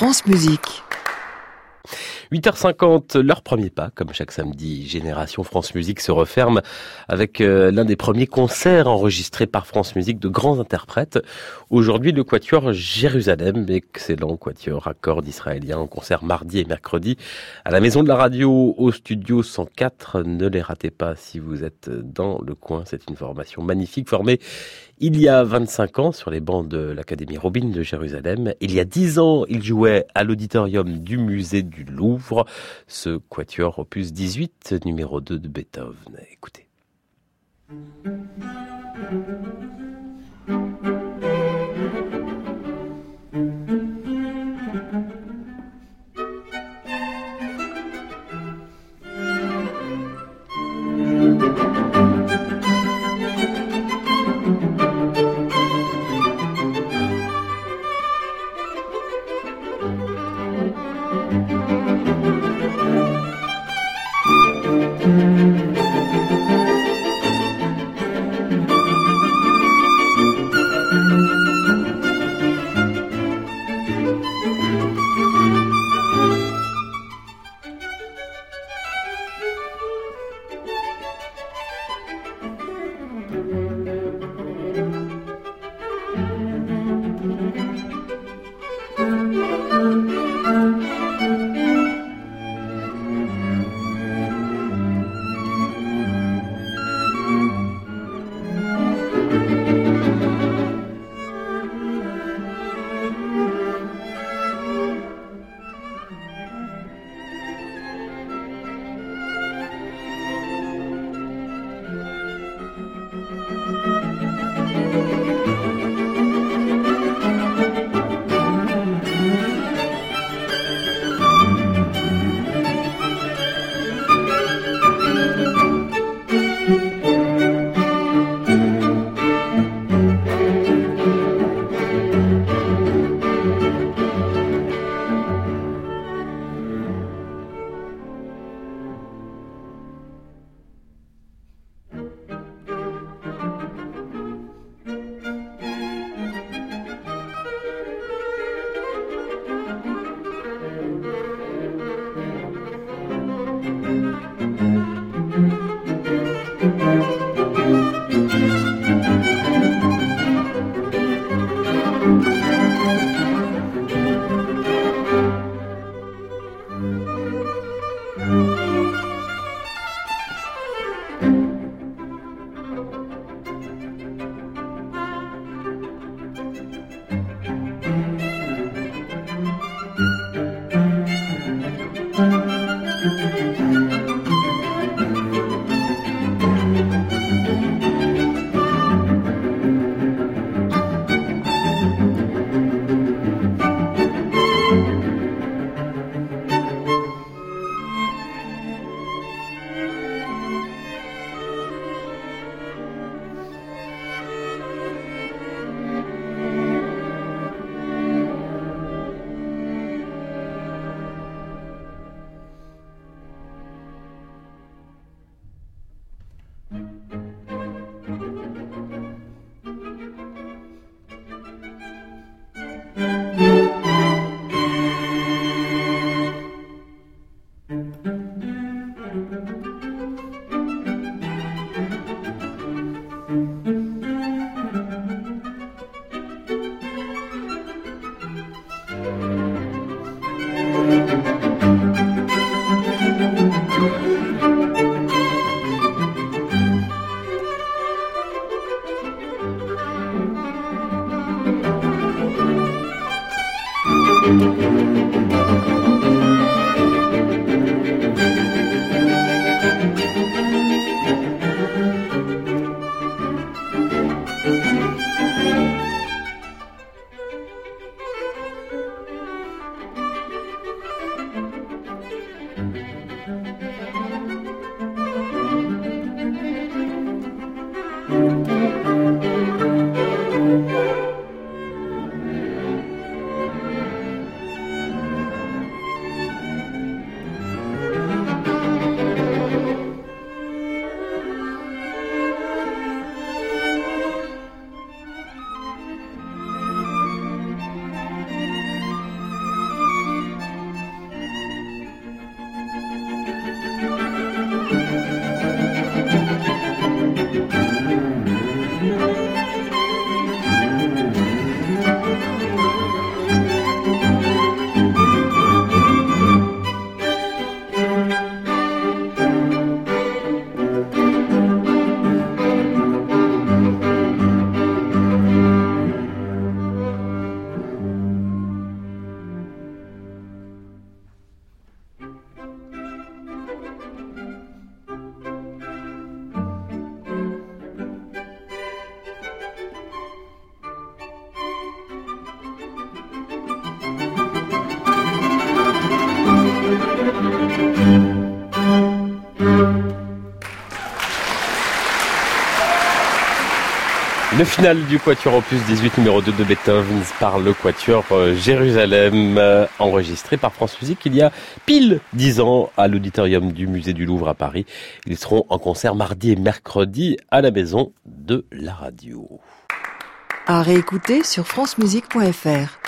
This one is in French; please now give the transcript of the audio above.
France Musique. 8h50, leur premier pas, comme chaque samedi, Génération France Musique se referme avec euh, l'un des premiers concerts enregistrés par France Musique de grands interprètes. Aujourd'hui, le Quatuor Jérusalem, excellent Quatuor à cordes israélien, en concert mardi et mercredi à la Maison de la Radio au studio 104. Ne les ratez pas si vous êtes dans le coin. C'est une formation magnifique formée il y a 25 ans, sur les bancs de l'Académie Robin de Jérusalem, il y a 10 ans, il jouait à l'auditorium du musée du Louvre, ce quatuor opus 18, numéro 2 de Beethoven. Écoutez. Le final du Quatuor Opus 18 numéro 2 de Beethoven par le Quatuor euh, Jérusalem, euh, enregistré par France Musique il y a pile 10 ans à l'auditorium du Musée du Louvre à Paris. Ils seront en concert mardi et mercredi à la maison de la radio. À réécouter sur francemusique.fr.